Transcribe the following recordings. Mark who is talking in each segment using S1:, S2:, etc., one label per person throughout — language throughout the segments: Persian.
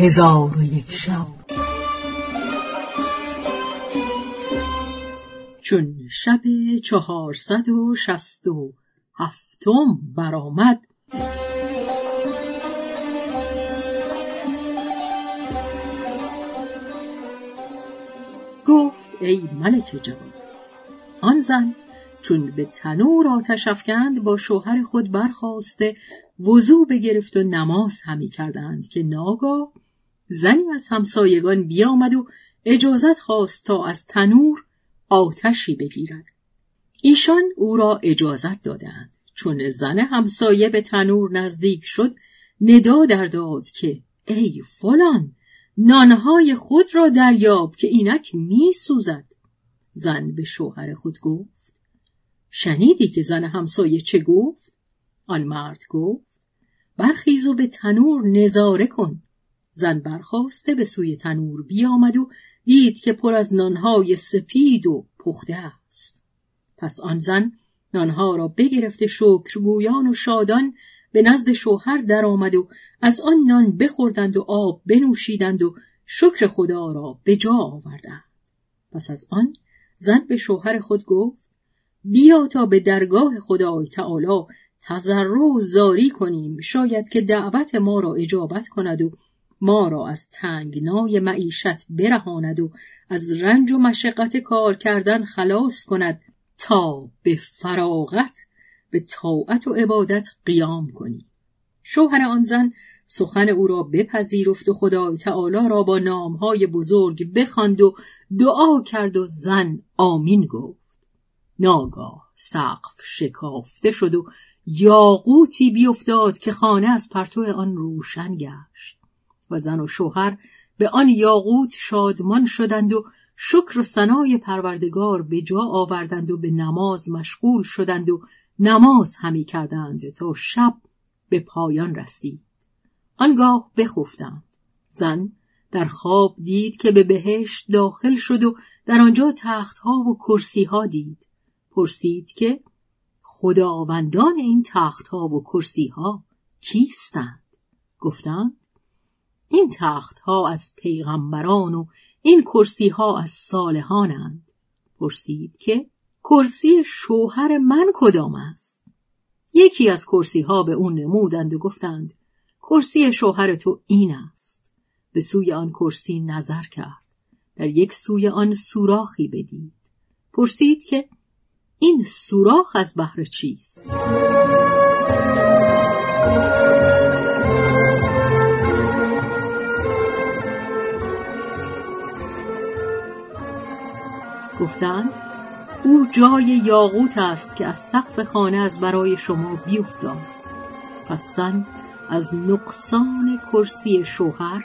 S1: هزار و یک شب. چون شب چهارصد و شست و هفتم برآمد گفت ای ملک جوان آن زن چون به تنور آتش افکند با شوهر خود برخواسته وضوع بگرفت و نماز همی کردند که ناگاه زنی از همسایگان بیامد و اجازت خواست تا از تنور آتشی بگیرد ایشان او را اجازت دادند چون زن همسایه به تنور نزدیک شد ندا در داد که ای فلان نانهای خود را دریاب که اینک می سوزد. زن به شوهر خود گفت شنیدی که زن همسایه چه گفت؟ آن مرد گفت برخیز و به تنور نظاره کن زن برخواسته به سوی تنور بیامد و دید که پر از نانهای سپید و پخته است. پس آن زن نانها را بگرفته شکرگویان و شادان به نزد شوهر درآمد و از آن نان بخوردند و آب بنوشیدند و شکر خدا را به جا آوردند. پس از آن زن به شوهر خود گفت بیا تا به درگاه خدای تعالی تضرع و زاری کنیم. شاید که دعوت ما را اجابت کند و ما را از تنگنای معیشت برهاند و از رنج و مشقت کار کردن خلاص کند تا به فراغت به طاعت و عبادت قیام کنی. شوهر آن زن سخن او را بپذیرفت و خدای تعالی را با نامهای بزرگ بخواند و دعا کرد و زن آمین گفت. ناگاه سقف شکافته شد و یاقوتی بیفتاد که خانه از پرتو آن روشن گشت. و زن و شوهر به آن یاقوت شادمان شدند و شکر و ثنای پروردگار به جا آوردند و به نماز مشغول شدند و نماز همی کردند تا شب به پایان رسید. آنگاه بخفتند. زن در خواب دید که به بهشت داخل شد و در آنجا تختها و کرسیها دید. پرسید که خداوندان این تختها و کرسیها کیستند؟ گفتند این تختها از پیغمبران و این کرسیها از صالحانند. پرسید که کرسی شوهر من کدام است؟ یکی از کرسی ها به اون نمودند و گفتند کرسی شوهر تو این است. به سوی آن کرسی نظر کرد. در یک سوی آن سوراخی بدید. پرسید که این سوراخ از بهر چیست؟ گفتند او جای یاقوت است که از سقف خانه از برای شما بیفتاد. پس زن از نقصان کرسی شوهر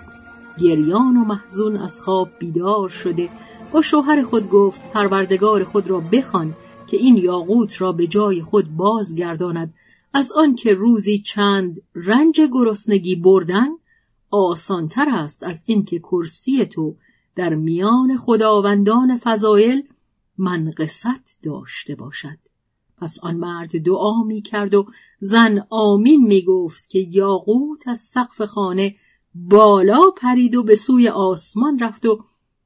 S1: گریان و محزون از خواب بیدار شده با شوهر خود گفت پروردگار خود را بخوان که این یاقوت را به جای خود بازگرداند. از آن که روزی چند رنج گرسنگی بردن آسانتر است از اینکه کرسی تو در میان خداوندان فضایل منقصت داشته باشد. پس آن مرد دعا می کرد و زن آمین می گفت که یاقوت از سقف خانه بالا پرید و به سوی آسمان رفت و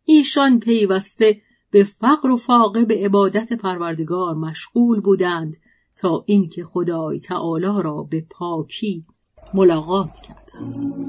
S1: ایشان پیوسته به فقر و فاقه به عبادت پروردگار مشغول بودند تا اینکه خدای تعالی را به پاکی ملاقات کردند.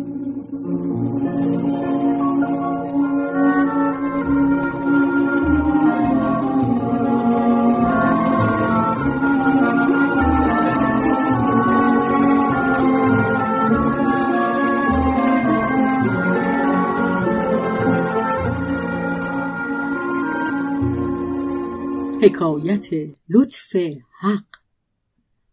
S1: حکایت لطف حق.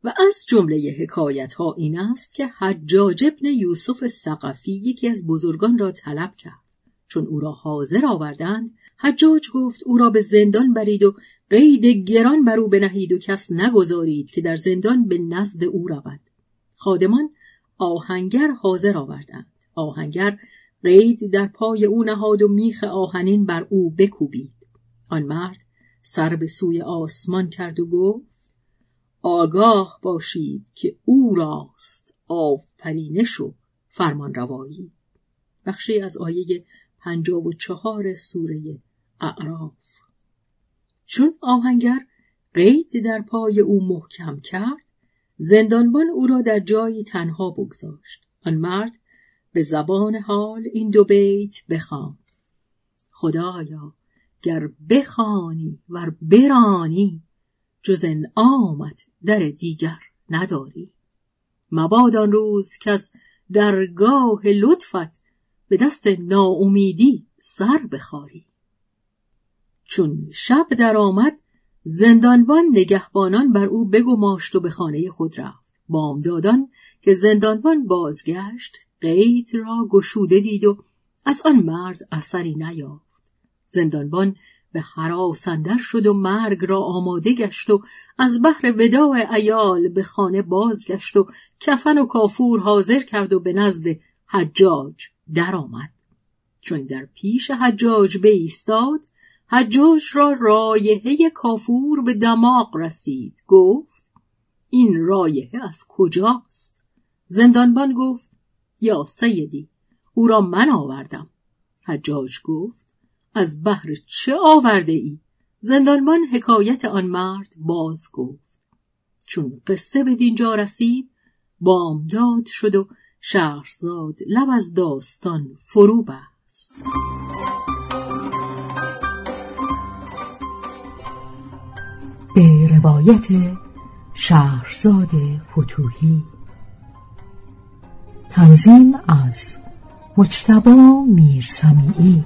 S1: و از جمله حکایت ها این است که حجاج ابن یوسف سقفی یکی از بزرگان را طلب کرد. چون او را حاضر آوردند حجاج گفت او را به زندان برید و قید گران بر او بنهید و کس نگذارید که در زندان به نزد او رود. خادمان آهنگر حاضر آوردند. آهنگر قید در پای او نهاد و میخ آهنین بر او بکوبید. آن مرد سر به سوی آسمان کرد و گفت آگاه باشید که او راست آفرینش و فرمان روایی. بخشی از آیه پنجاب و چهار سوره اعراف. چون آهنگر قید در پای او محکم کرد زندانبان او را در جایی تنها بگذاشت. آن مرد به زبان حال این دو بیت بخواند. خدایا گر بخوانی ور برانی جز آمد در دیگر نداری. مباد آن روز که از درگاه لطفت به دست ناامیدی سر بخاری. چون شب درآمد زندانبان نگهبانان بر او بگماشت و به خانه خود رفت. بامدادان که زندانبان بازگشت قید را گشوده دید و از آن مرد اثری نیافت. زندانبان به حراسندر شد و مرگ را آماده گشت و از بحر وداع ایال به خانه بازگشت و کفن و کافور حاضر کرد و به نزد حجاج درآمد. چون در پیش حجاج بایستاد حجاج را رایحه کافور به دماغ رسید. گفت این رایحه از کجاست؟ زندانبان گفت یا سیدی او را من آوردم. حجاج گفت از بحر چه آورده ای؟ زندانبان حکایت آن مرد باز گفت. چون قصه به دینجا رسید بامداد شد و شهرزاد لب از داستان فرو بست.
S2: به روایت شهرزاد فتوهی تنظیم از مجتبا میرسمیعی.